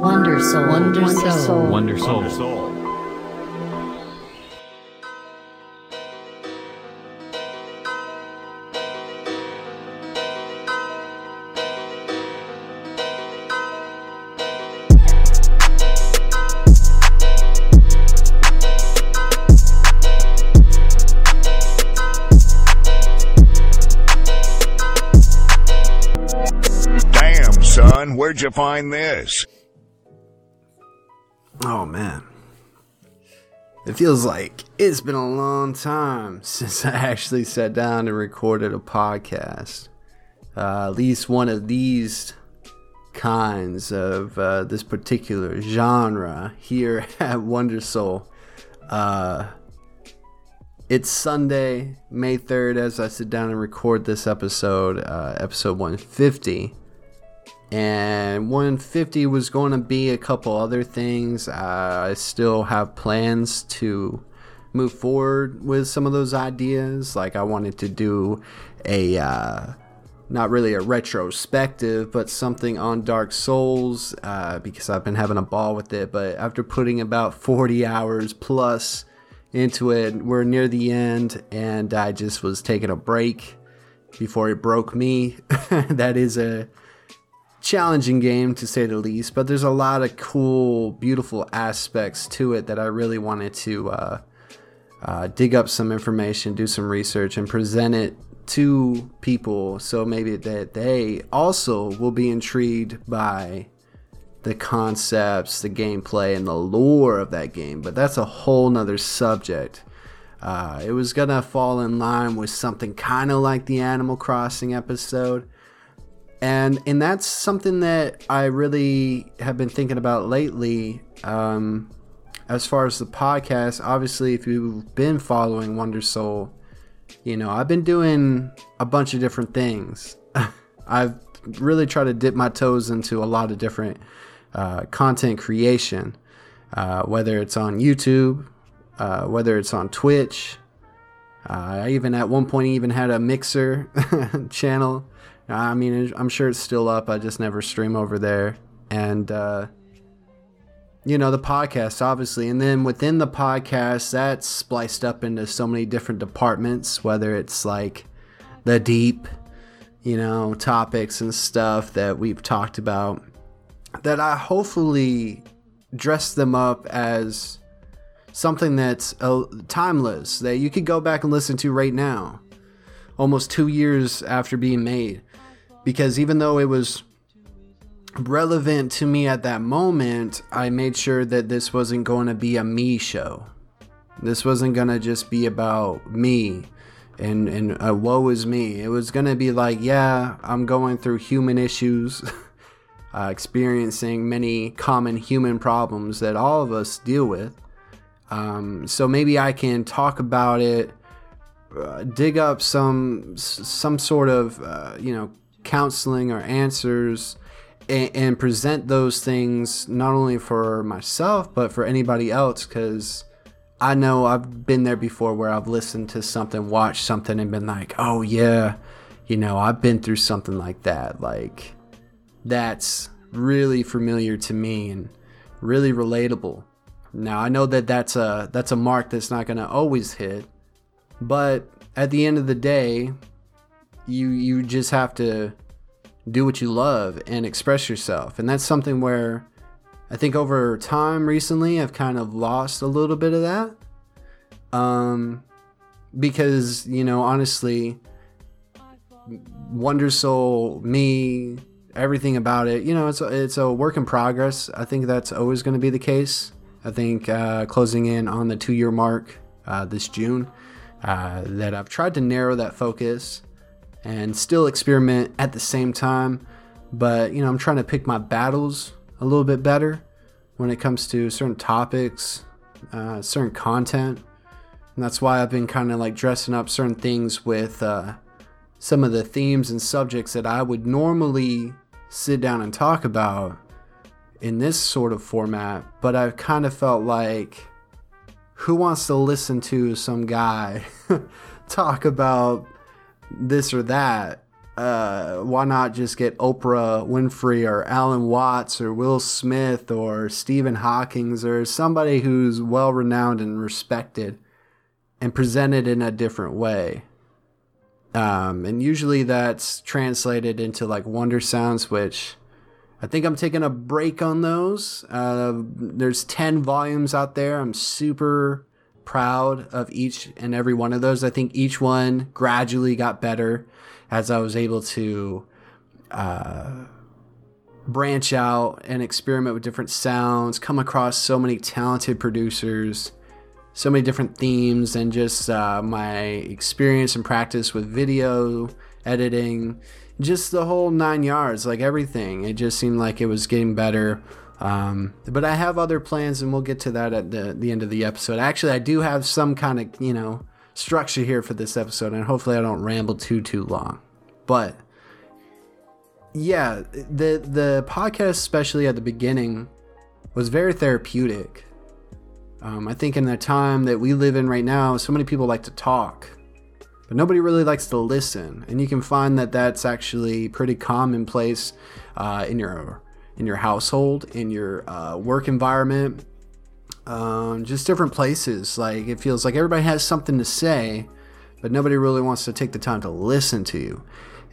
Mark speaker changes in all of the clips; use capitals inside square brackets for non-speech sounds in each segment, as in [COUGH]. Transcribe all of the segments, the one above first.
Speaker 1: Wonder Soul. Wonder Soul.
Speaker 2: Wonder Soul.
Speaker 3: Damn, son, where'd you find this?
Speaker 4: It feels like it's been a long time [LAUGHS] since I actually sat down and recorded a podcast. Uh, at least one of these kinds of uh, this particular genre here [LAUGHS] at Wonder Soul. Uh, it's Sunday, May 3rd, as I sit down and record this episode, uh, episode 150 and 150 was going to be a couple other things. Uh, I still have plans to move forward with some of those ideas. Like I wanted to do a uh, not really a retrospective, but something on Dark Souls uh, because I've been having a ball with it. But after putting about 40 hours plus into it, we're near the end, and I just was taking a break before it broke me. [LAUGHS] that is a challenging game to say the least, but there's a lot of cool, beautiful aspects to it that I really wanted to uh, uh, dig up some information, do some research, and present it to people so maybe that they also will be intrigued by the concepts, the gameplay, and the lore of that game. But that's a whole nother subject. Uh, it was gonna fall in line with something kind of like the Animal Crossing episode and and that's something that I really have been thinking about lately. Um, as far as the podcast, obviously, if you've been following Wonder Soul, you know I've been doing a bunch of different things. [LAUGHS] I've really tried to dip my toes into a lot of different uh, content creation, uh, whether it's on YouTube, uh, whether it's on Twitch. Uh, I even at one point even had a mixer [LAUGHS] channel I mean, I'm sure it's still up. I just never stream over there. And, uh, you know, the podcast, obviously. And then within the podcast, that's spliced up into so many different departments, whether it's like the deep, you know, topics and stuff that we've talked about, that I hopefully dress them up as something that's uh, timeless, that you could go back and listen to right now, almost two years after being made because even though it was relevant to me at that moment, I made sure that this wasn't going to be a me show. This wasn't going to just be about me and and uh, woe is me. It was going to be like, yeah, I'm going through human issues, [LAUGHS] uh, experiencing many common human problems that all of us deal with. Um, so maybe I can talk about it, uh, dig up some some sort of uh, you know counseling or answers and, and present those things not only for myself but for anybody else because I know I've been there before where I've listened to something, watched something, and been like, oh, yeah, you know, I've been through something like that. Like, that's really familiar to me and really relatable. Now, I know that that's a, that's a mark that's not going to always hit, but at the end of the day, you you just have to do what you love and express yourself. And that's something where I think over time recently I've kind of lost a little bit of that. Um because, you know, honestly Wonder Soul, me, everything about it, you know, it's a, it's a work in progress. I think that's always going to be the case. I think uh, closing in on the two year mark uh, this June, uh, that I've tried to narrow that focus and still experiment at the same time. But, you know, I'm trying to pick my battles a little bit better when it comes to certain topics, uh, certain content. And that's why I've been kind of like dressing up certain things with uh, some of the themes and subjects that I would normally sit down and talk about in this sort of format. But I've kind of felt like, who wants to listen to some guy [LAUGHS] talk about this or that uh, why not just get Oprah Winfrey or Alan Watts or Will Smith or Stephen Hawkins or somebody who's well renowned and respected and presented in a different way. Um, and usually that's translated into like wonder sounds, which I think I'm taking a break on those. Uh, there's 10 volumes out there. I'm super proud of each and every one of those. I think each one gradually got better as I was able to uh, branch out and experiment with different sounds, come across so many talented producers, so many different themes, and just uh, my experience and practice with video editing, just the whole nine yards, like everything. It just seemed like it was getting better. Um, but I have other plans, and we'll get to that at the, the end of the episode. Actually, I do have some kind of, you know, structure here for this episode, and hopefully I don't ramble too too long. But yeah, the the podcast, especially at the beginning, was very therapeutic. Um, I think in the time that we live in right now, so many people like to talk, but nobody really likes to listen. And you can find that that's actually pretty commonplace uh, in your in your household, in your uh, work environment, um, just different places. Like it feels like everybody has something to say, but nobody really wants to take the time to listen to you.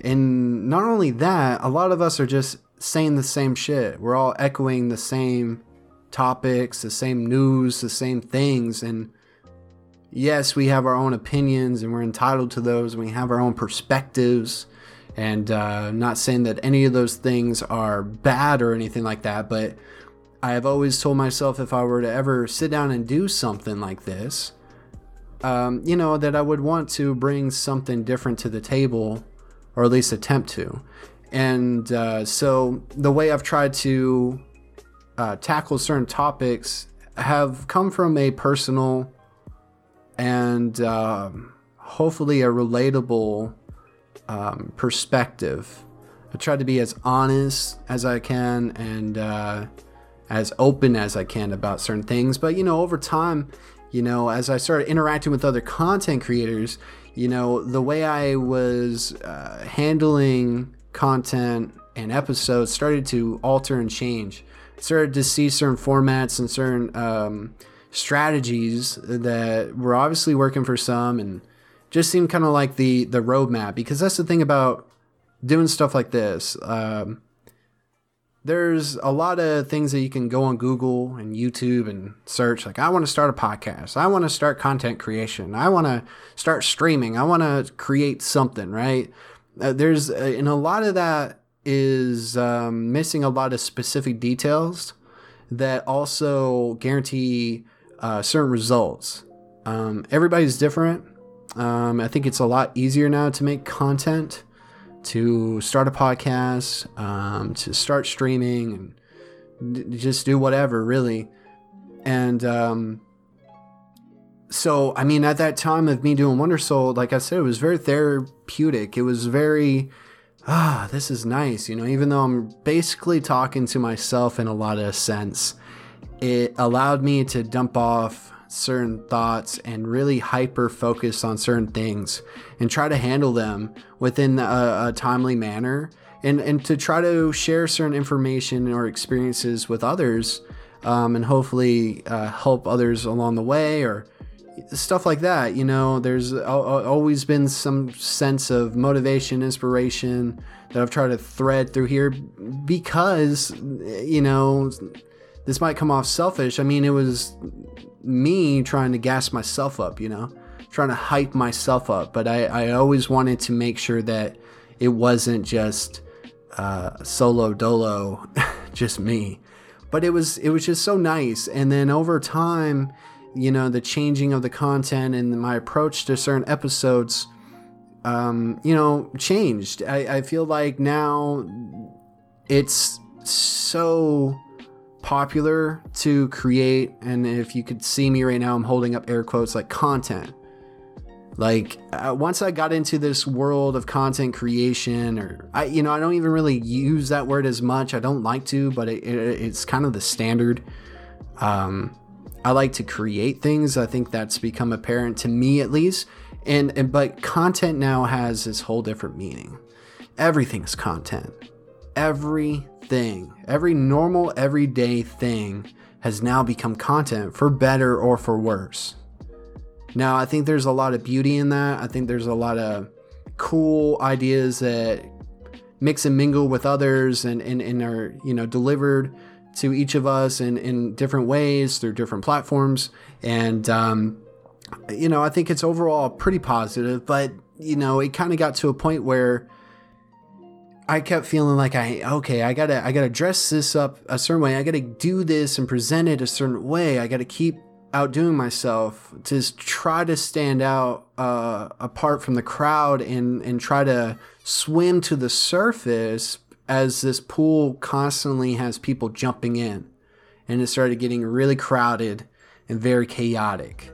Speaker 4: And not only that, a lot of us are just saying the same shit. We're all echoing the same topics, the same news, the same things. And yes, we have our own opinions and we're entitled to those. We have our own perspectives. And uh, not saying that any of those things are bad or anything like that, but I have always told myself if I were to ever sit down and do something like this, um, you know, that I would want to bring something different to the table, or at least attempt to. And uh, so the way I've tried to uh, tackle certain topics have come from a personal and um, hopefully a relatable um, perspective. I try to be as honest as I can and uh, as open as I can about certain things. But you know, over time, you know, as I started interacting with other content creators, you know, the way I was uh, handling content and episodes started to alter and change. started to see certain formats and certain um, strategies that were obviously working for some and just seemed kind of like the the roadmap because that's the thing about doing stuff like this. Um, there's a lot of things that you can go on Google and YouTube and search. Like, I want to start a podcast. I want to start content creation. I want to start streaming. I want to create something, right? Uh, there's, uh, and a lot of that is um, missing a lot of specific details that also guarantee uh, certain results. Um, everybody's different. Um, I think it's a lot easier now to make content to start a podcast, um, to start streaming, and d- just do whatever, really. And um, so, I mean, at that time of me doing Wonder Soul, like I said, it was very therapeutic. It was very, ah, this is nice, you know, even though I'm basically talking to myself in a lot of sense, it allowed me to dump off certain thoughts and really hyper focus on certain things and try to handle them within a, a, timely manner and, and to try to share certain information or experiences with others um, and hopefully uh, help others along the way or stuff like that. You know, there's always been some sense of motivation, inspiration that I've tried to thread through here because, you know, this might come off selfish. I mean, it was me trying to gas myself up, you know, trying to hype myself up. But I, I always wanted to make sure that it wasn't just uh, solo dolo, [LAUGHS] just me. But it was it was just so nice. And then over time, you know, the changing of the content and my approach to certain episodes, um, you know, changed. I, I feel like now it's so popular to create and if you could see me right now i'm holding up air quotes like content. Like uh, once i got into this world of content creation or i you know i don't even really use that word as much. I don't like to but it, it, it's kind of the standard. Um, i like to create things. I think that's become apparent to me at least. And, and but content now has this whole different meaning. Everything's content. Everything, every normal, everyday thing has now become content for better or for worse. Now, I think there's a lot of beauty in that. I think there's a lot of cool ideas that mix and mingle with others and, and, and are, you know, delivered to each of us in, in different ways through different platforms. And, um, you know, I think it's overall pretty positive, but, you know, it kind of got to a point where I kept feeling like I okay, I gotta I gotta dress this up a certain way. I gotta do this and present it a certain way. I gotta keep outdoing myself to try to stand out uh, apart from the crowd and and try to swim to the surface as this pool constantly has people jumping in, and it started getting really crowded and very chaotic.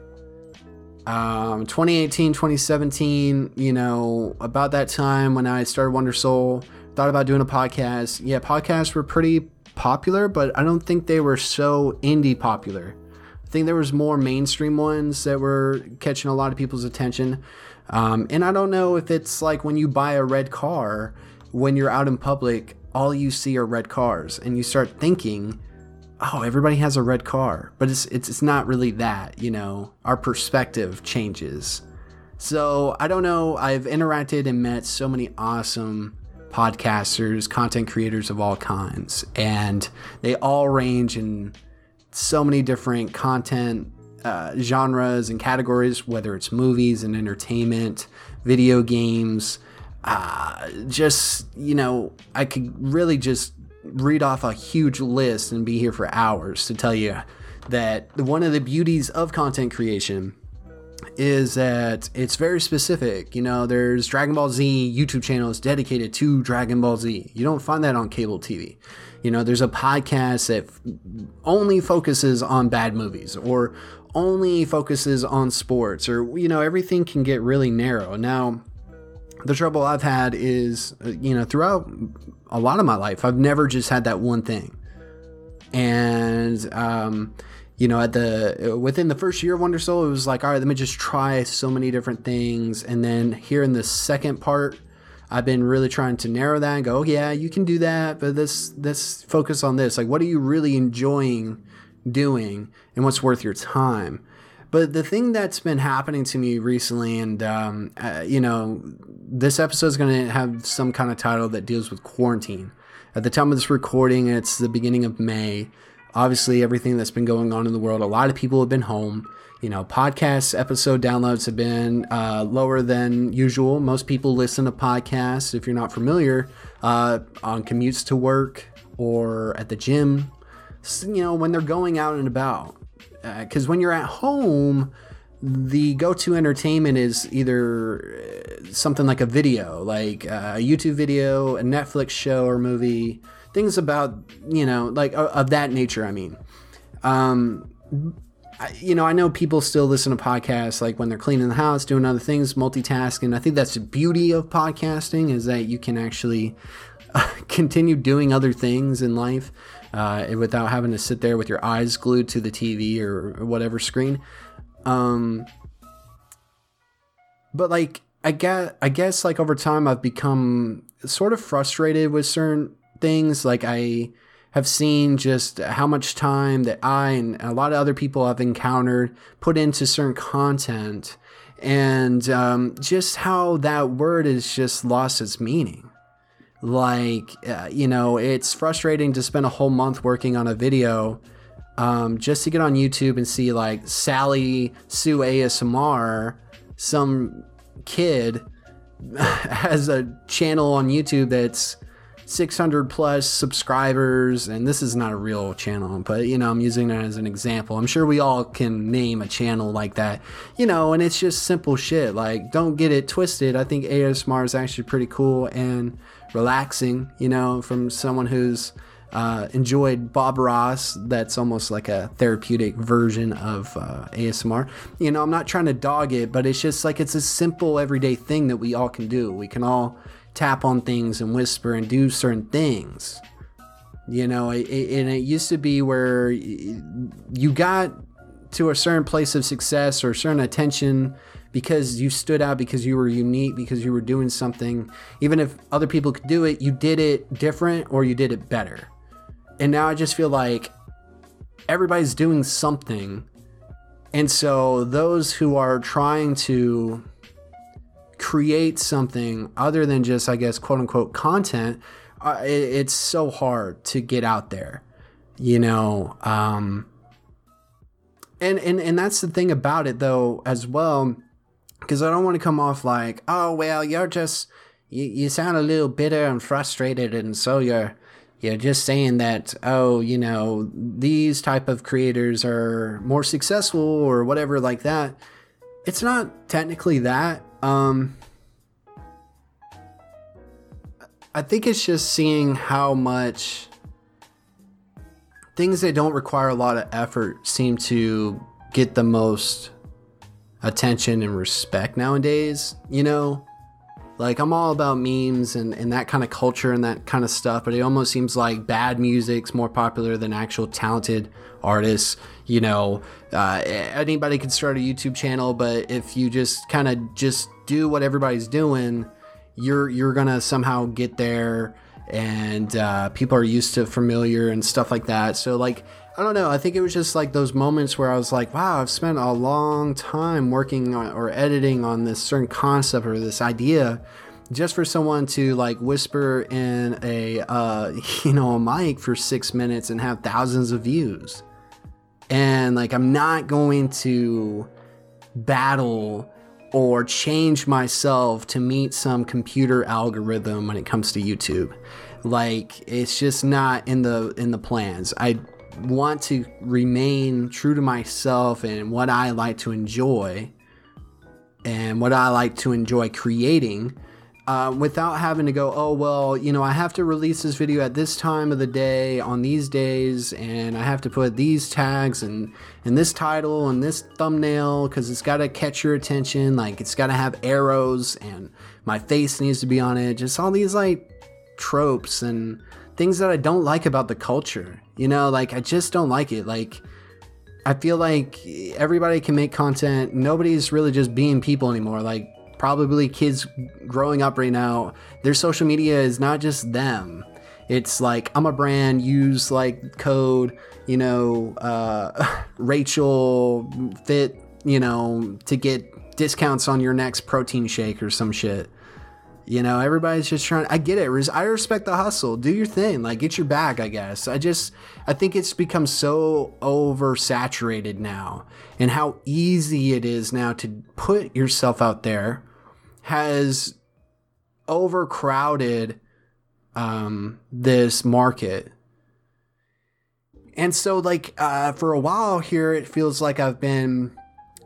Speaker 4: Um, 2018, 2017, you know, about that time when I started Wonder Soul thought about doing a podcast. Yeah, podcasts were pretty popular, but I don't think they were so indie popular. I think there was more mainstream ones that were catching a lot of people's attention. Um, and I don't know if it's like when you buy a red car, when you're out in public, all you see are red cars, and you start thinking, "Oh, everybody has a red car," but it's it's, it's not really that. You know, our perspective changes. So I don't know. I've interacted and met so many awesome podcasters, content creators of all kinds, and they all range in so many different content uh, genres and categories, whether it's movies and entertainment, video games. Uh, just, you know, I could really just read off a huge list and be here for hours to tell you that one of the beauties of content creation is that it's very specific. You know, there's Dragon Ball Z YouTube channels dedicated to Dragon Ball Z. You don't find that on cable TV. You know, there's a podcast that only focuses on bad movies or only focuses on sports or, you know, everything can get really narrow. Now, the trouble I've had is, uh, you know, throughout a lot of my life, I've never just had that one thing. And, um, you know, at the within the first year of Wonder Soul, it was like, all right, let me just try so many different things. And then here in the second part, I've been really trying to narrow that and go, oh, yeah, you can do that, but this let's focus on this. Like, what are you really enjoying doing, and what's worth your time? But the thing that's been happening to me recently, and um, uh, you know, this episode is going to have some kind of title that deals with quarantine. At the time of this recording, it's the beginning of May obviously everything that's been going on in the world. A lot of people have been home. You know, podcast episode downloads have been uh, lower than usual. Most people listen to podcasts, if you're not familiar, uh, on commutes to work or at the gym, you know, when they're going out and about. Because uh, when you're at home, the go-to entertainment is either uh, something like a video, like a YouTube video, a Netflix show or movie, things about you know like of that nature. I mean, um, I, you know, I know people still listen to podcasts like when they're cleaning the house, doing other things, multitasking. I think that's the beauty of podcasting is that you can actually uh, [LAUGHS] continue doing other things in life uh, without having to sit there with your eyes glued to the TV or, or whatever screen. Um, but like I guess I guess like over time I've become sort of frustrated with certain things. Like I have seen just how much time that I and a lot of other people I've encountered put into certain content, and um, just how that word has just lost its meaning. Like uh, you know, it's frustrating to spend a whole month working on a video. Um, just to get on YouTube and see like Sally Sue ASMR, some kid [LAUGHS] has a channel on YouTube that's 600 plus subscribers and this is not a real channel but you know i'm using it as an example i'm sure we all can name a channel like that you know and it's just simple shit like don't get it twisted i think asmr is actually pretty cool and relaxing you know from someone who's uh, enjoyed Bob Ross. That's almost like a therapeutic version of uh, ASMR. You know, I'm not trying to dog it, but it's just like it's a simple everyday thing that we all can do. We can all tap on things and whisper and do certain things. You know, it, it, and it used to be where you got to a certain place of success or certain attention because you stood out because you were unique because you were doing something. Even if other people could do it you did it different or you did it better. And now i just feel like everybody's doing something. And so those who are trying to create something other than just i guess quote unquote content uh, it, it's so hard to get out there you know um and and and that's the thing about it though as well because I don't want to come off like, oh well, you're just you, you sound a little bitter and frustrated, and so you're you're just saying that oh you know these type of creators are more successful or whatever like that. It's not technically that. Um, I think it's just seeing how much things that don't require a lot of effort seem to get the most attention and respect nowadays, you know? Like, I'm all about memes and, and that kind of culture and that kind of stuff, but it almost seems like bad music's more popular than actual talented artists. You know, uh, anybody can start a YouTube channel, but if you just kind of just do what everybody's doing, you're you're gonna somehow get there, and uh, people are used to familiar and stuff like that. So like I don't know. I think it was just like those moments where I was like, wow, I've spent a long time working on, or editing on this certain concept or this idea just for someone to like whisper in a uh, [LAUGHS] you know a mic for six minutes and have thousands of views. And like i'm not going to battle or change myself to meet some computer algorithm when it comes to youtube. Like it's just not in the in the plans. I want to remain true to myself and what I like to enjoy and what I like to enjoy creating uh, without having to go, oh, well, you know, I have to release this video at this time of the day on these days, and I have to put these tags and, and this title and this thumbnail because it's got to catch your attention. Like, it's got to have arrows, and my face needs to be on it. Just all these, like, tropes and things that I don't like about the culture. You know, like I just don't like it. Like I feel like everybody can make content. Nobody's really just being people anymore. Like probably kids growing up right now, their social media is not just them. It's like I'm a brand, use like code, you know, uh, [LAUGHS] Rachel fit, you know, to get discounts on your next protein shake or some shit. You know, everybody's just trying. I get it. I respect the hustle. Do your thing. Like, get your bag, I guess. I just, I think it's become so oversaturated now. And how easy it is now to put yourself out there has overcrowded um, this market. And so, like, uh, for a while here, it feels like I've been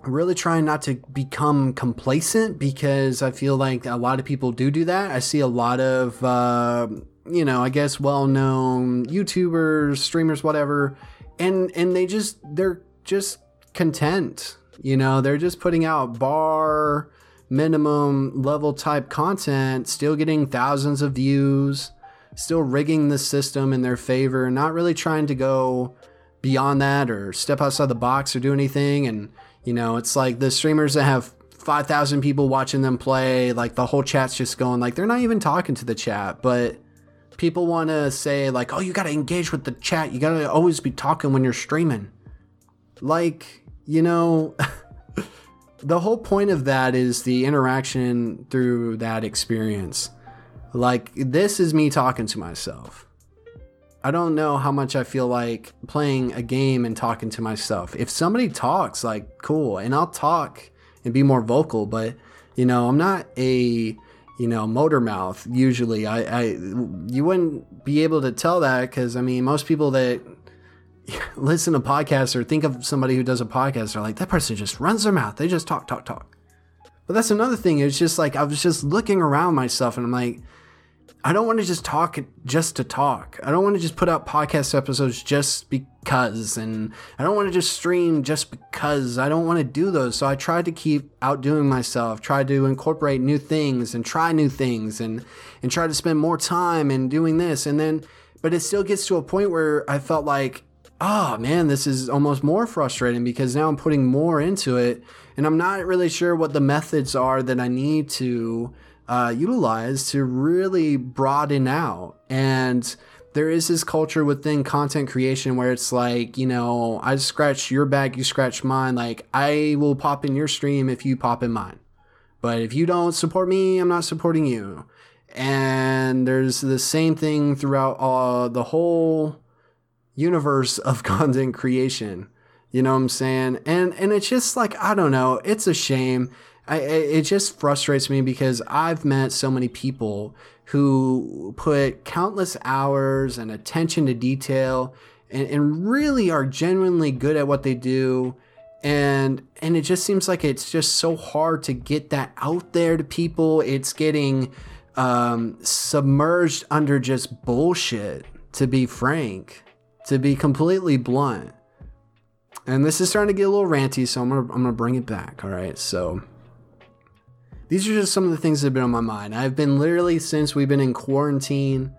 Speaker 4: really trying not to become complacent because I feel like a lot of people do do that. I see a lot of, uh, you know, I guess well-known YouTubers, streamers, whatever, and and they just they're just content. You know, they're just putting out bar minimum level type content, still getting thousands of views, still rigging the system in their favor, not really trying to go beyond that or step outside the box or do anything and you know, it's like the streamers that have 5,000 people watching them play, like the whole chat's just going, like, they're not even talking to the chat, but people want to say, like, oh, you got to engage with the chat. You got to always be talking when you're streaming. Like, you know, [LAUGHS] the whole point of that is the interaction through that experience. Like, this is me talking to myself. I don't know how much I feel like playing a game and talking to myself. If somebody talks, like, cool, and I'll talk and be more vocal, but you know, I'm not a you know motor mouth usually. I, I you wouldn't be able to tell that because I mean, most people that [LAUGHS] listen to podcasts or think of somebody who does a podcast are like that person just runs their mouth. They just talk, talk, talk. But that's another thing. It's just like I was just looking around myself and I'm like I don't want to just talk just to talk. I don't want to just put out podcast episodes just because. And I don't want to just stream just because. I don't want to do those. So I tried to keep outdoing myself, tried to incorporate new things and try new things and, and try to spend more time in doing this. And then, but it still gets to a point where I felt like oh man, this is almost more frustrating because now I'm putting more into it and I'm not really sure what the methods are that I need to uh, to really broaden out. And there is this culture within content creation where it's like, you know, I scratch your back, you scratch mine. Like, I will pop in your stream if you pop in mine. But if you don't support me, I'm not supporting you. And there's the same thing throughout uh, the whole universe [LAUGHS] of content creation. You know what I'm saying? And and it's just like I don't know. It's a shame. I, it just frustrates me because I've met so many people who put countless hours and attention to detail and, and really are genuinely good at what they do. And and it just seems like it's just so hard to get that out there to people. It's getting um, submerged under just bullshit to be frank to be completely blunt. And this is starting to get a little ranty so i'm gonna i'm gonna bring it back all right? So these are just some of the things that have been on my mind. I've been literally since we've been in quarantine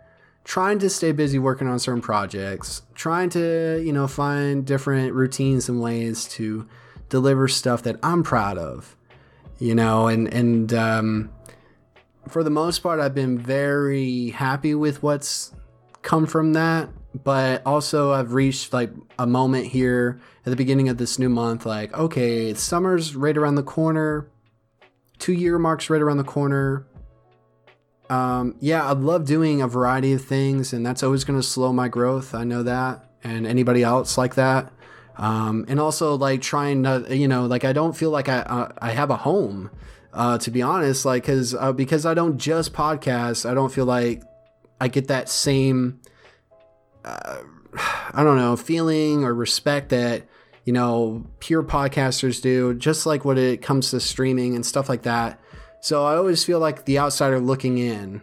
Speaker 4: trying to stay busy working on certain projects, trying to, you know, find different routines and ways to deliver stuff that I'm proud of. You know, and and um for the most part I've been very happy with what's come from that, but also I've reached like a moment here at the beginning of this new month like okay, summer's right around the corner two year marks right around the corner. Um, yeah, I love doing a variety of things, and that's always going to slow my growth. I know that, and anybody else like that. Um, and also like trying to, you know, like I don't feel like I uh, I have a home, uh, to be honest, like because uh, because I don't just podcast. I don't feel like I get that same, uh, [SIGHS] I don't know, feeling or respect that you know, pure podcasters do, just like when it comes to streaming and stuff like that. So I always feel like the outsider looking in.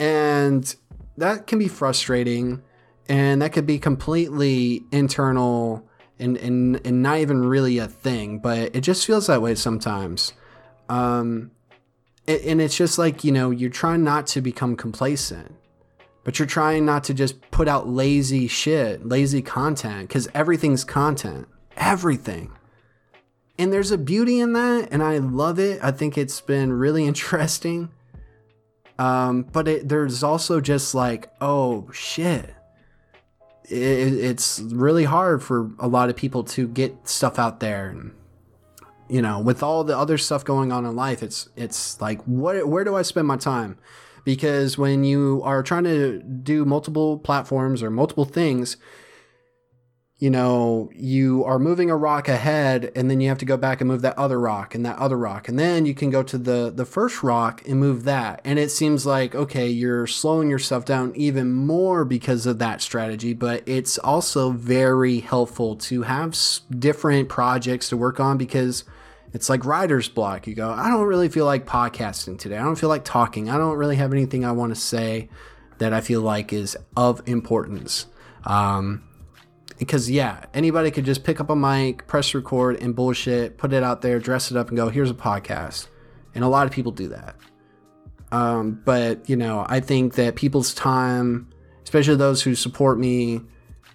Speaker 4: And that can be frustrating and that could be completely internal and, and, and not even really a thing, but it just feels that way sometimes. Um, and it's just like, you know, you're trying not to become complacent, but you're trying not to just put out lazy shit, lazy content, because everything's content everything. And there's a beauty in that, and I love it. I think it's been really [LAUGHS] interesting. Um, but it, there's also just like, oh shit. It, it's really hard for a lot of people to get stuff out there. And, you know, with all the other stuff going on in life, it's it's like, what? Where do I spend my time? Because when you are trying to do multiple platforms or multiple things, you know, you are moving a rock ahead and then you have to go back and move that other rock and that other rock. And then you can go to the, the first rock and move that. And it seems like, okay, you're slowing yourself down even more because of that strategy, but it's also very helpful to have different projects to work on because it's like writer's block. You go, I don't really feel like podcasting today. I don't feel like talking. I don't really have anything I want to say that I feel like is of importance. Um, because yeah, anybody could just pick up a mic, press record, and bullshit, put it out there, dress it up, and go, "Here's a podcast," and a lot of people do that. Um, but you know, I think that people's time, especially those who support me,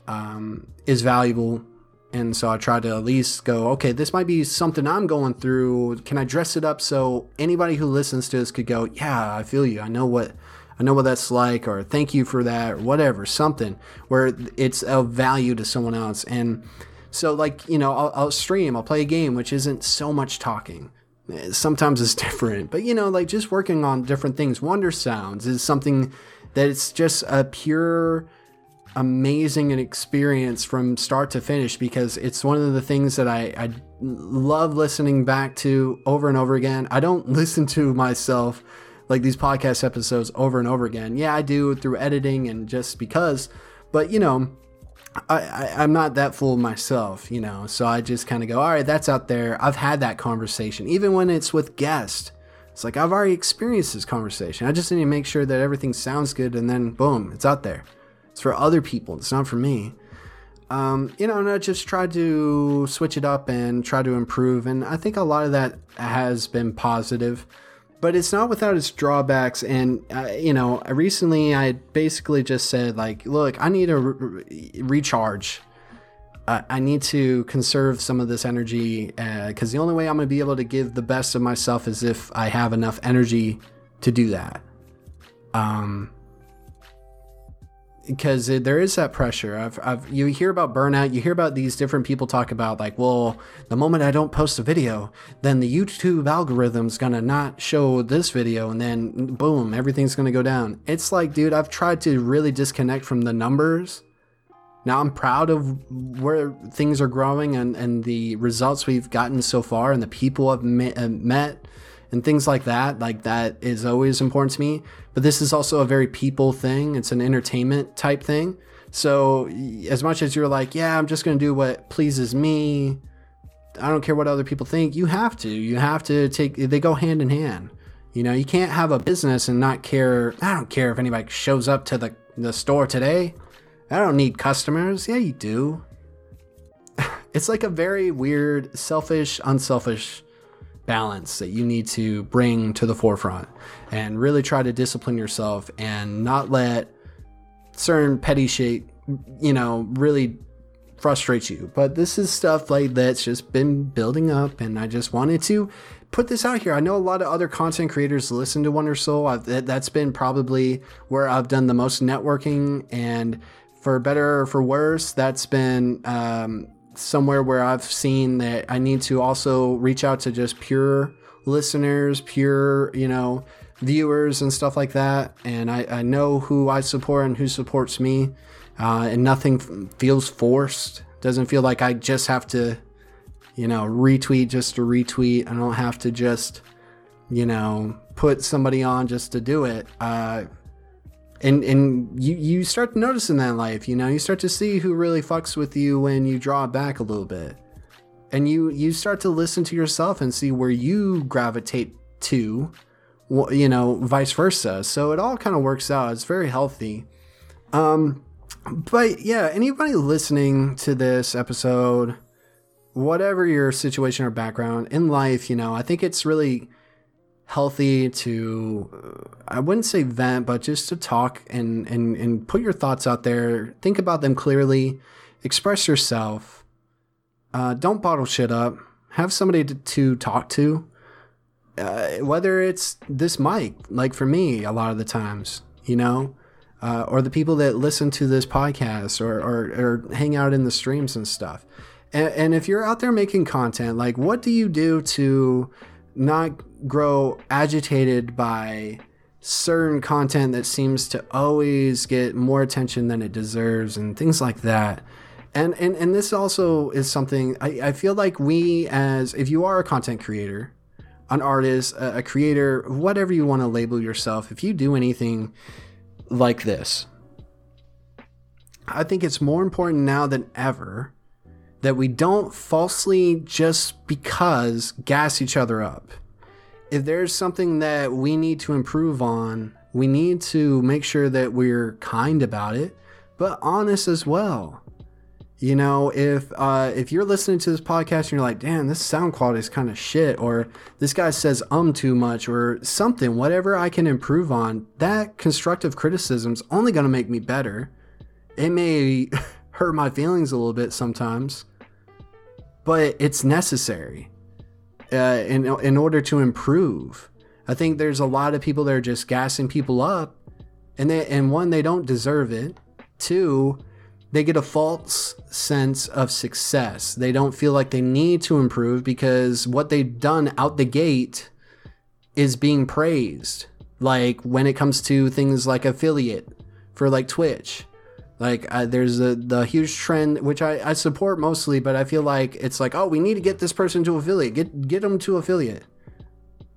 Speaker 4: um, is valuable. And so I try to at least go, okay, this might be something I'm going through. Can I dress it up so anybody who listens to this could go, yeah, I feel you. I know what I know what that's like, or thank you for that, or whatever, something where it's of value to someone else. And so, like, you know, I'll, I'll stream, I'll play a game, which isn't so much talking. Eh, sometimes it's [LAUGHS] different, but you know, like just working on different things. Wonder Sounds is something that it's just a pure amazing experience from start to finish because it's one of the things that I, I love listening back to over and over again. I don't [LAUGHS] listen to myself like these podcast episodes over and over again. Yeah, I do through editing and just because, but you know, I, I am not that fool myself, you know. So I just kind of go, all right, that's out there. I've had that conversation, even when it's with guests. It's like I've already experienced this conversation. I just need to make sure that everything sounds good, and then boom, it's out there. It's for other people. It's not for me. Um, you know, and I just try to switch it up and try to improve, and I think a lot of that has been positive but it's not without its drawbacks. And uh, you know, recently I basically just said like, look, I need a re- recharge, I, I need to conserve some of this energy because the only way I'm going to be able to give the best of myself is if I have enough energy to do that. Um, because there is that pressure. I've, I've, you hear about burnout. You hear about these different people talk about like, well, the moment I don't post a video, then the YouTube algorithm's gonna not show this video, and then boom, everything's gonna go down. It's like, dude, I've tried to really disconnect from the numbers. Now I'm proud of where things are growing and, and the results we've gotten so far, and the people I've uh, met and things like that. Like that is always important to me. But this is also a very people thing. It's an entertainment type thing. So as much as you're like, yeah, I'm just going to do what pleases me. I don't care what other people think. You have to. You have to take. They go hand in hand. You know, you can't have a business and not care. I don't care if anybody shows up to the the store today. I don't need customers. Yeah, you do. [LAUGHS] It's like a very weird, selfish, unselfish balance that you need to bring to the forefront and really try to discipline yourself and not let certain petty shit, you know, really frustrate you. But this is stuff like that's just been building up, and I just wanted to put this out here. I know a lot of other content creators listen to Wonder Soul. I've, that's been probably where I've done the most networking, and for better or for worse, that's been um, somewhere where I've seen that I need to also reach out to just pure listeners, pure, you know, viewers and stuff like that. And I, I know who I support and who supports me. Uh, and nothing feels forced. Doesn't feel like I just have to, you know, retweet just to retweet. I don't have to just, you know, put somebody on just to do it. Uh, and and you you start noticing that in that life you know you start to see who really fucks with you when you draw back a little bit. And you you start to listen to yourself and see where you gravitate to you know vice versa. So it all kind of works out. It's very healthy. Um but yeah anybody listening to this episode whatever your situation or background in life you know i think it's really healthy to I wouldn't say vent, but just to talk and and and put your thoughts out there. Think about them clearly. Express yourself. Uh, don't bottle shit up. Have somebody to, to talk to. Uh, whether it's this mic, like for me, a lot of the times, you know, uh, or the people that listen to this podcast or, or, or hang out in the streams and stuff. And, and if you're out there making content, like what do you do to not grow agitated by certain content that seems to always get more attention than it deserves and things like that. And and, and this also is something I, I feel like we as if you are a content creator, an artist, a, a creator, whatever you want to label yourself, if you do anything like this, I think it's more important now than ever that we don't falsely just because gas each other up if there's something that we need to improve on, we need to make sure that we're kind about it, but honest as well. You know, if uh, if you're listening to this podcast and you're like, "Damn, this sound quality is kind of shit," or this guy says um too much, or something, whatever I can improve on, that constructive criticism's only to make me better. It may [LAUGHS] hurt my feelings a little bit sometimes, but it's necessary uh, in in order to improve. I think there's a lot of people that are just gassing people up, and they and one they don't deserve it. Two, they get a false sense of success. They don't feel like they need to improve because what they've done out the gate is being praised. Like when it comes to things like affiliate for like Twitch like there's a the huge trend which I, I support mostly, but I feel like it's like oh we need to get this person to affiliate, get get them to affiliate.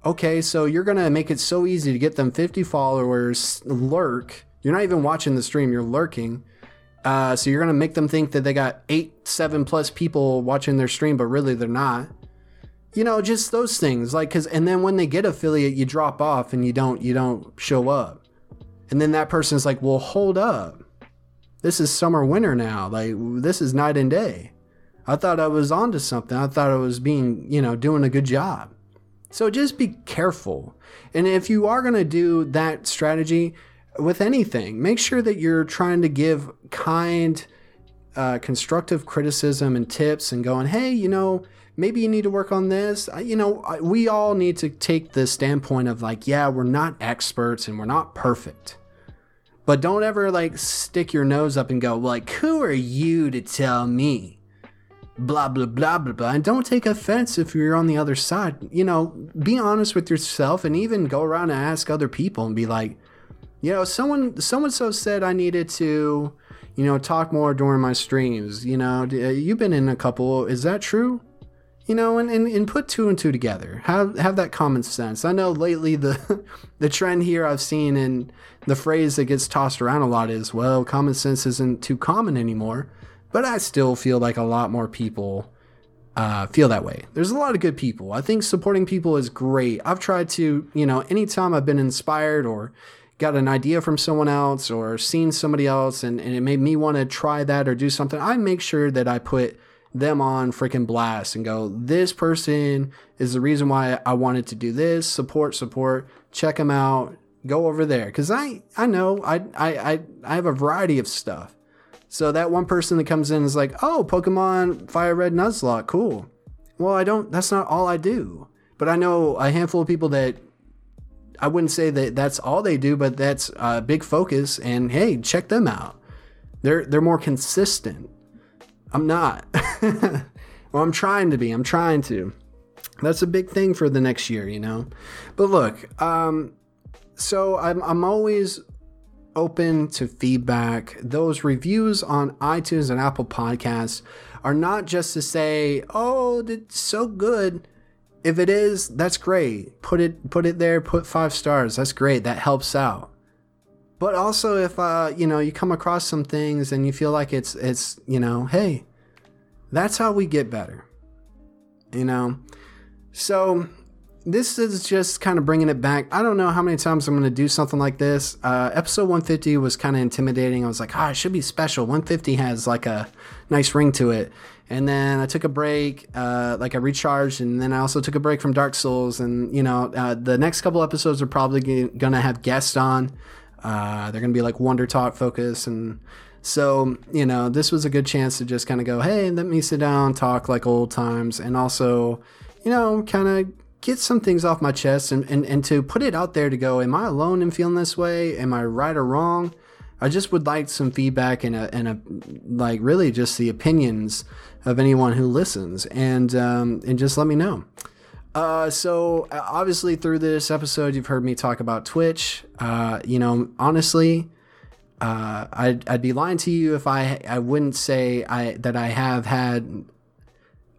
Speaker 4: Okay, so you're gonna make it so easy to get them 50 followers, lurk. You're not even watching the stream, you're lurking. Uh, so you're gonna make them think that they got eight, seven plus people watching their stream, but really they're not. You know, just those things. Like, cause and then when they get affiliate, you drop off and you don't you don't show up. And then that person's like, well, hold up this is summer winter now. Like this is night and day. I thought I was onto something. I thought I was being, you know, doing a good job. So just be careful. And if you are going to do that strategy with anything, make sure that you're trying to give kind uh, constructive criticism and tips and going, hey, you know, maybe you need to work on this. You know, we all need to take the standpoint of like, yeah, we're not experts and we're not perfect. But don't ever like stick your nose up and go, like, who are you to tell me? Blah, blah, blah, blah, blah. And don't take offense if you're on the other side. You know, be honest with yourself and even go around and ask other people and be like, you know, someone, someone so said I needed to, you know, talk more during my streams. You know, uh, you've been in a couple. Is that true? You know, and, and, and put two and two together. Have have that common sense. I know lately the [LAUGHS] the trend here I've seen and the phrase that gets tossed around a lot is, well, common sense isn't too common anymore. But I still feel like a lot more people uh, feel that way. There's a lot of good people. I think supporting people is great. I've tried to, you know, anytime I've been inspired or got an idea from someone else or seen somebody else and, and it made me want to try that or do something, I make sure that I put them on freaking blast and go, this person is the reason why I wanted to do this. Support, support. Check them out. Go over there because I I know I, I I I have a variety of stuff. So that one person that comes in is like, oh, Pokemon Fire Red Nuzlocke, cool. Well, I don't. That's not all I do. But I know a handful of people that I wouldn't say that that's all they do, but that's a big focus. And hey, check them out. They're they're more consistent. I'm not. [LAUGHS] well, I'm trying to be. I'm trying to. That's a big thing for the next year, you know. But look, um, so I'm I'm always open to feedback. Those reviews on iTunes and Apple Podcasts are not just to say, "Oh, it's so good." If it is, that's great. Put it put it there. Put five stars. That's great. That helps out. But also, if uh, you know you come across some things and you feel like it's it's you know, hey, that's how we get better. You know, so this is just kind of bringing it back. I don't know how many times I'm going to do something like this. Uh, episode 150 was kind of intimidating. I was like, ah, it should be special. 150 has like a nice ring to it. And then I took a break, uh, like I recharged, and then I also took a break from Dark Souls. And you know, uh, the next couple episodes are probably gonna have guests on. Uh, they're gonna be like Wonder Talk focus, and so you know, this was a good chance to just kind of go, hey, let me sit down, talk like old times, and also, you know, kind of get some things off my chest and, and, and to put it out there to go, am I alone in feeling this way? Am I right or wrong? I just would like some feedback and a, and a like really just the opinions of anyone who listens and um, and just let me know. Uh, so uh, obviously through this episode, you've heard me talk about Twitch. Uh, you know, honestly, uh, I'd, I'd be lying to you if I I wouldn't say I that I have had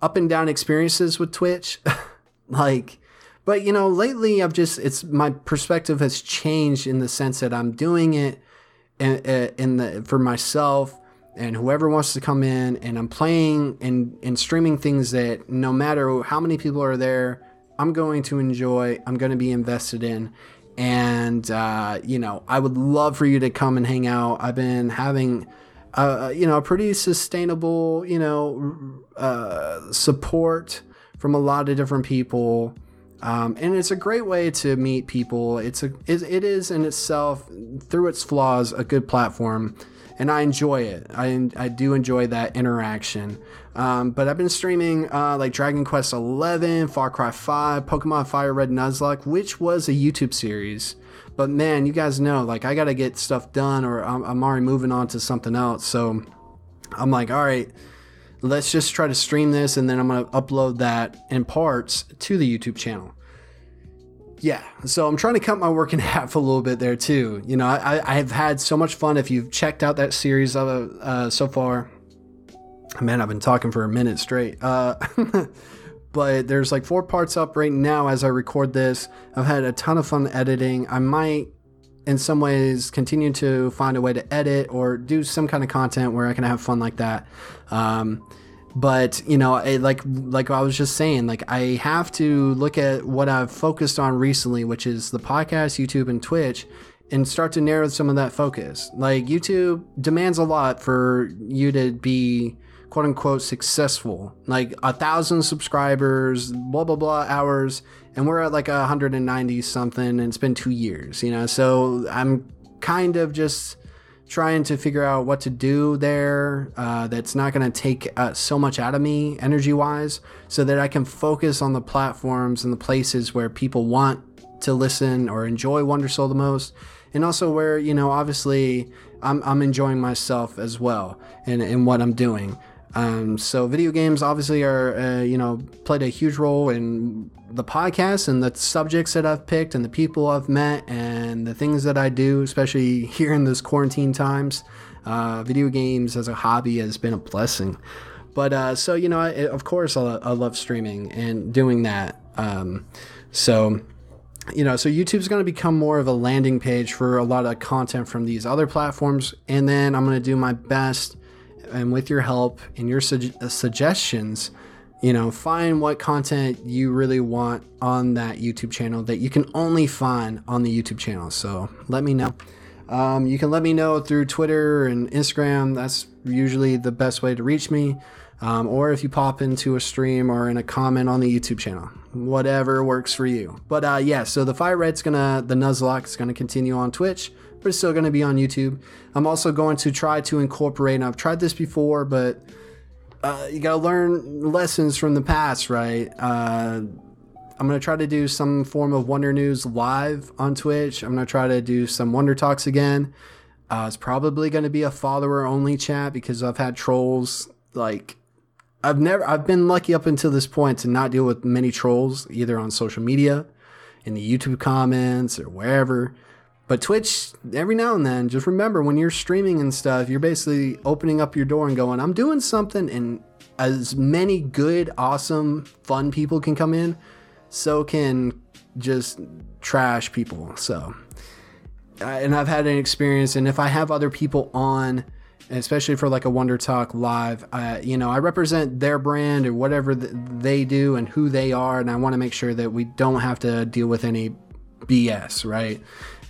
Speaker 4: up and down experiences with Twitch. [LAUGHS] like, but you know, lately I've just it's my perspective has changed in the sense that I'm doing it in, in the for myself and whoever wants to come in and I'm playing and and streaming things that no matter how many people are there, I'm going to enjoy. I'm going to be invested in. And uh, you know, I would love for you to come and hang out. I've been having uh, you know, a pretty sustainable, you know, uh, support from a lot of different people. Um, and it's a great way to meet people. It's a it, it is in itself through its flaws a good platform, and I enjoy it. I I do enjoy that interaction. Um, but I've been streaming uh, like Dragon Quest XI, Far Cry 5, Pokemon Fire Red Nuzlocke, which was a YouTube series. But man, you guys know like I gotta get stuff done, or I'm, I'm already moving on to something else. So I'm like, all right let's just try to stream this and then I'm to upload that in parts to the YouTube channel. Yeah, so I'm trying to cut my work in [LAUGHS] half a little bit there too. You know, I, I have had so much fun. If you've checked out that series of uh, so far, man, I've been talking for a minute straight. Uh, [LAUGHS] but there's like four parts up right now as I record this. I've had a ton of fun editing. I might in some ways continue to find a way to edit or do some kind of content where I can have fun like that. Um, but you know, like like I was just saying, like I have to look at what I've focused on recently, which is the podcast, YouTube, and Twitch, and start to narrow some of that focus. Like YouTube demands a lot for you to be quote unquote successful, like a thousand subscribers, blah blah blah hours, and we're at like a 190 something, and it's been two years, you know. So I'm kind of just trying to figure out what to do there uh, that's not going to take uh, so much out of me energy wise so that I can focus on the platforms and the places where people want to listen or enjoy Wonder Soul the most. And also where, you know, obviously I'm, I'm enjoying myself as well in, in what I'm doing. Um, so video games obviously are, uh, you know, played a huge role in the podcast and the subjects that I've picked and the people I've met and the things that I do, especially here in this quarantine times. Uh, video games as a hobby has been a blessing. But uh, so you know, I, of course, I, I, love streaming and doing that. Um, so you know, so YouTube's going to become more of a landing page for a lot of content from these other platforms, and then I'm going to do my best and with your help and your su- suggestions, you know, find what content you really want on that YouTube channel that you can only find on the YouTube channel. So let me know. Um, you can let me know through Twitter and Instagram. That's usually the best way to reach me. Um, or if you pop into a stream or in a comment on the YouTube channel, whatever works for you. But uh, yeah, so the Fire Red's gonna, the Nuzlocke is gonna continue on Twitch but it's still to be on YouTube. I'm also going to try to incorporate, and I've tried this before, but uh, you got to learn lessons from the past, right? Uh, I'm to try to do some form of Wonder News live on Twitch. I'm to try to do some Wonder Talks again. Uh, it's probably to be a follower only chat because I've had trolls like I've never I've been lucky up until this point to not deal with many trolls either on social media, in the YouTube comments or wherever. But Twitch, every now and then, just remember when you're streaming and stuff, you're basically opening up your door and going, I'm doing something, and as many good, awesome, fun people can come in, so can just trash people. So, and I've had an experience, and if I have other people on, especially for like a Wonder Talk live, uh, you know, I represent their brand or whatever they do and who they are, and I want to make sure that we don't have to deal with any BS, right?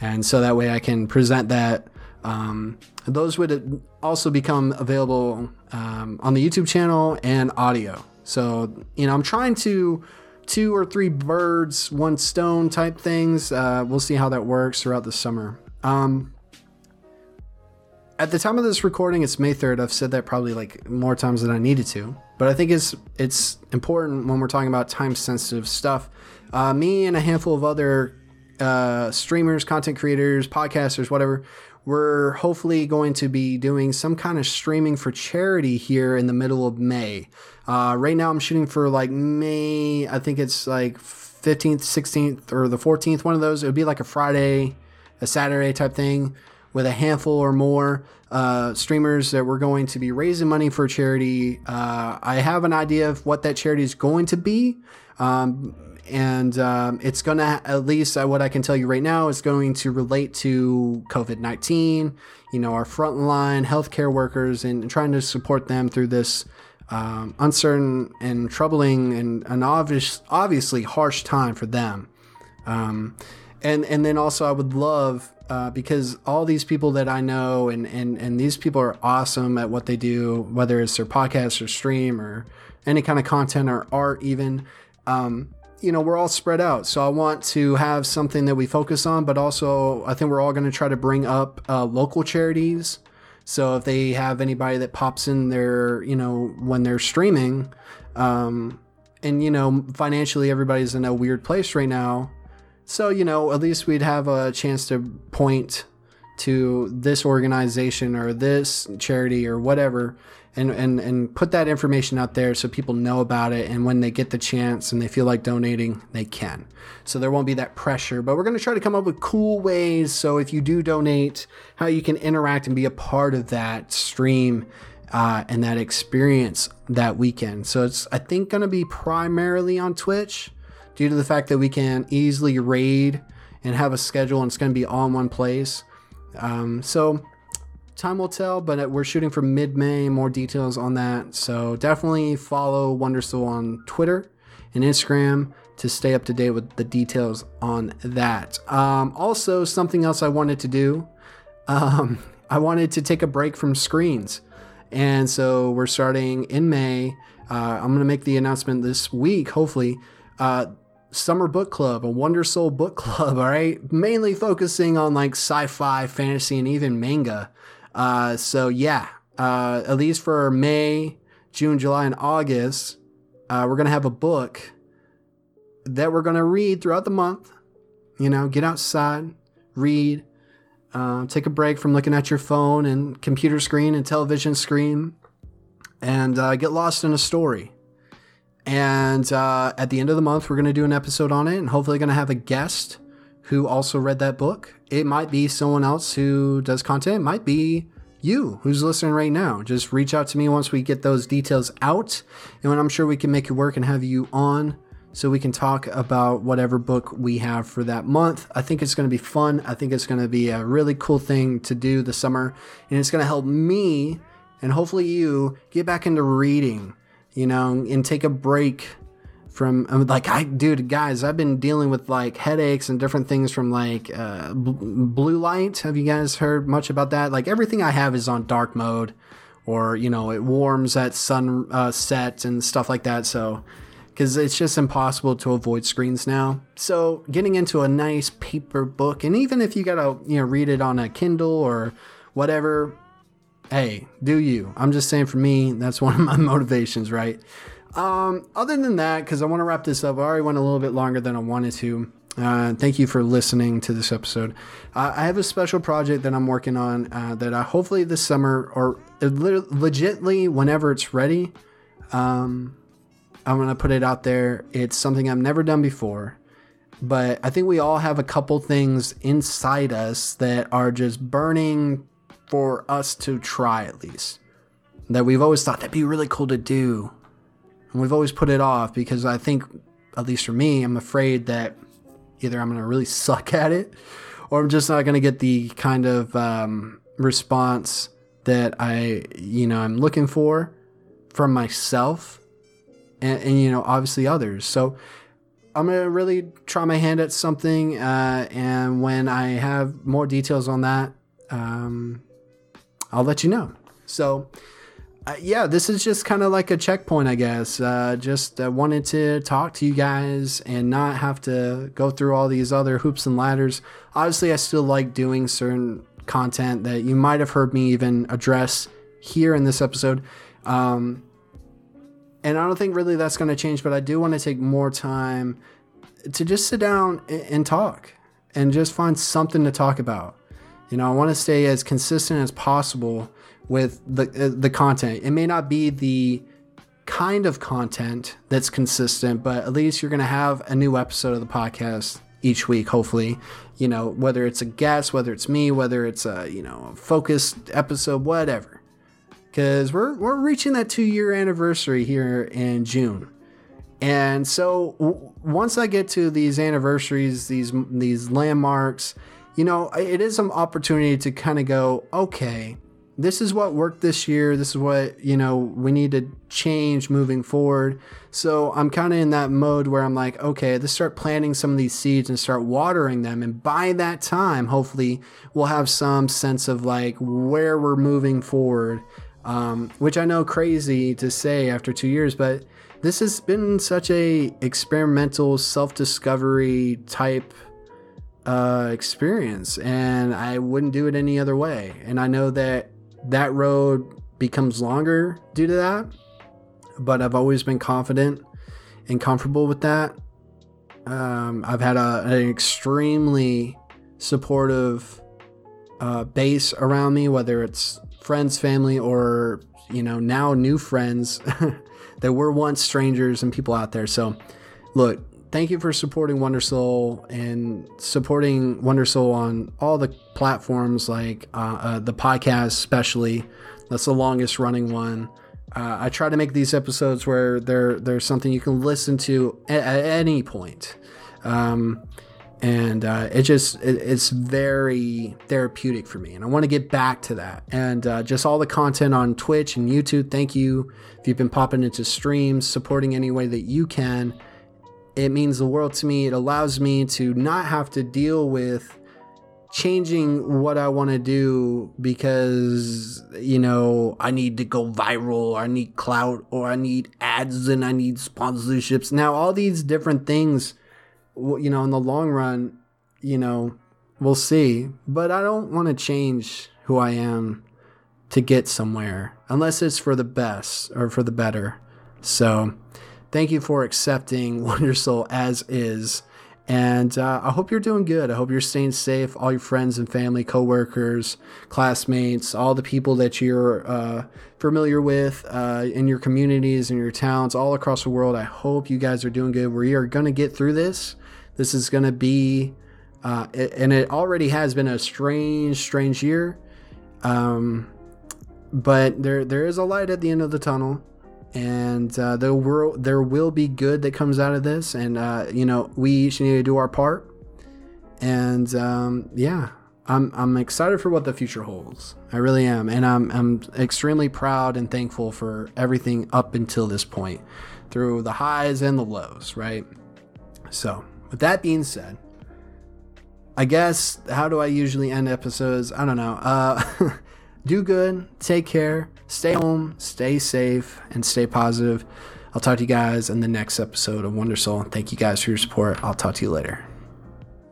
Speaker 4: And so that way I can present that. Um, those would also become available um, on the YouTube channel and audio. So you know, I'm trying to two or three birds, one stone type things. Uh, we'll see how that works throughout the summer. Um, at the time of this recording, it's May 3rd. I've said that probably like more times than I needed to, but I think it's it's important when we're talking about time sensitive stuff. Uh, me and a handful of other uh, streamers, content creators, podcasters, whatever, we're hopefully going to be doing some kind of streaming for charity here in the middle of May. Uh, right now, I'm shooting for like May, I think it's like 15th, 16th, or the 14th, one of those. It would be like a Friday, a Saturday type thing with a handful or more uh, streamers that we're going to be raising money for a charity. Uh, I have an idea of what that charity is going to be. Um, and um, it's going to at least uh, what I can tell you right now is going to relate to COVID nineteen. You know, our frontline healthcare workers and, and trying to support them through this um, uncertain and troubling and an obvious, obviously harsh time for them. Um, and and then also I would love uh, because all these people that I know and, and and these people are awesome at what they do, whether it's their podcast or stream or any kind of content or art even. Um, you know, we're all spread out. So I want to have something that we focus on, but also I think we're all going to try to bring up uh, local charities. So if they have anybody that pops in there, you know, when they're streaming, um, and you know, financially everybody's in a weird place right now. So you know, at least we'd have a chance to point to this organization or this charity or whatever and, and, and put that information out there so people know about it. And when they get the chance and they feel like donating, they can. So there won't be that pressure. But we're going to try to come up with cool ways. So if you do donate, how you can interact and be a part of that stream uh, and that experience that weekend. So it's, I think, going to be primarily on Twitch due to the fact that we can easily raid and have a schedule and it's going to be all in one place. Um, so time will tell, but we're shooting for mid May. More details on that. So definitely follow Wondersoul on Twitter and Instagram to stay up to date with the details on that. Um, also, something else I wanted to do. Um, [LAUGHS] I wanted to take a break from screens. And so we're starting in May. Uh, I'm going to make the announcement this week, hopefully. Uh, summer book club, a Wonder Soul book [LAUGHS] club, all right? Mainly focusing on like sci fi, fantasy, and even manga. Uh, so yeah, uh, at least for May, June, July, and August, uh, we're gonna have a book that we're gonna read throughout the month. You know, get outside, read, uh, take a break from looking at your phone and computer screen and television screen, and uh, get lost in a story. And uh, at the end of the month, we're going to do an episode on it and hopefully going to have a guest who also read that book. It might be someone else who does content, it might be you who's listening right now. Just reach out to me once we get those details out. And I'm sure we can make it work and have you on so we can talk about whatever book we have for that month. I think it's going to be fun. I think it's going to be a really cool thing to do this summer. And it's going to help me and hopefully you get back into reading you know, and take a break from like I dude guys I've been dealing with like headaches and different things from like uh, blue light. Have you guys heard much about that? Like everything I have is on dark mode or you know it warms at sun uh, and stuff like that. So because it's just impossible to avoid screens now. So getting into a nice paper book and even if you gotta you know read it on a Kindle or whatever hey, do you? I'm just saying for me, that's one of my [LAUGHS] motivations, right? Um, other than that, because I want to wrap this up, I already went a little bit longer than I wanted to. Uh, thank you for listening to this episode. Uh, I have a special project that I'm working on uh, that I hopefully this summer or legitly whenever it's ready, um, I'm going to put it out there. It's something I've never done before, but I think we all have a couple things inside us that are just burning for us to try at least. That we've always thought that'd be really cool to do. And we've always put it off because I think, at least for me, I'm afraid that either I'm going to really [LAUGHS] suck at it or I'm just not going to get the kind of um, response that I, you know, I'm looking for from myself and, and you know, obviously others. So I'm to really try my hand at something. Uh, and when I have more details on that, um, I'll let you know. So, uh, yeah, this is just kind of like a checkpoint, I guess. Uh, just uh, wanted to talk to you guys and not have to go through all these other hoops and ladders. Obviously, I still like doing certain content that you might have heard me even address here in this episode. Um, and I don't think really that's going to change, but I do want to take more time to just sit down and talk and just find something to talk about. You know, I want to stay as consistent as possible with the uh, the content. It may not be the kind of content that's consistent, but at least you're going to have a new episode of the podcast each week hopefully. You know whether it's a guest whether it's me whether it's a you know a focused episode whatever. Because we're we're reaching that two year anniversary here in june. And so w- once i get to these anniversaries these these landmarks you know, it is an opportunity to kind of go, okay, this is what worked this year. This is what, you know, we need to change moving forward. So I'm kind of in that mode where I'm like, okay, let's start planting some of these seeds and start watering them. And by that time, hopefully, we'll have some sense of like where we're moving forward, um, which I know crazy to say after two years, but this has been such a experimental self discovery type uh, experience, and I wouldn't do it any other way. And I know that that road becomes longer due to that, but I've always been confident and comfortable with that. Um, I've had a, an extremely supportive uh, base around me, whether it's friends, family, or you know now new friends [LAUGHS] that were once strangers and people out there. So, look, thank you for supporting Wonder Soul and supporting Wonder Soul on all the platforms, like uh, uh, the podcast, especially. That's the longest running one. Uh, I try to make these episodes where there there's something you can listen to at, at any point. Um, and uh, it just it, it's very therapeutic for me and i want to get back to that and uh, just all the content on twitch and youtube thank you if you've been popping into streams supporting any way that you can it means the world to me. It allows me to not have to deal with changing what I want to do because, you know, I need to go viral, or I need clout, or I need ads and I need sponsorships. Now, all these different things, you know, in the long run, you know, we'll see. But I don't want to change who I am to get somewhere unless it's for the best or for the better. So, thank you for accepting [LAUGHS] Wonder Soul as is. And uh, I hope you're doing good. I hope you're staying safe. All your friends and family, coworkers, classmates, all the people that you're uh, familiar with uh, in your communities, in your towns, all across the world. I hope you guys are doing good. We are going to get through this. This is going to be, uh, and it already has been a strange, strange year. Um, but there, there is a light at the end of the tunnel and uh, there will there will be good that comes out of this, and uh, you know we each need to do our part. And um, yeah, I'm I'm excited for what the future holds. I really am, and I'm I'm extremely proud and thankful for everything up until this point, through the highs and the lows. Right. So with that being said, I guess how do I usually end episodes? I don't know. Uh, [LAUGHS] do good, take care, stay home, stay safe, and stay positive. I'll talk to you guys in the next episode of Wonder Soul. Thank you guys for your support. I'll talk to you later.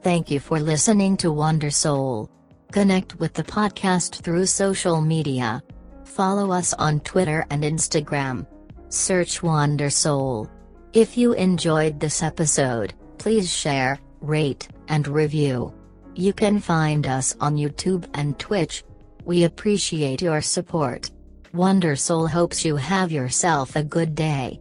Speaker 1: Thank you for listening to Wonder Soul. Connect with the podcast through social media. Follow us on Twitter and Instagram. Search Wonder Soul. If you enjoyed this episode, please share, rate, and review. You can find us on YouTube and Twitch. We appreciate your support. Wonder Soul hopes you have yourself a good day.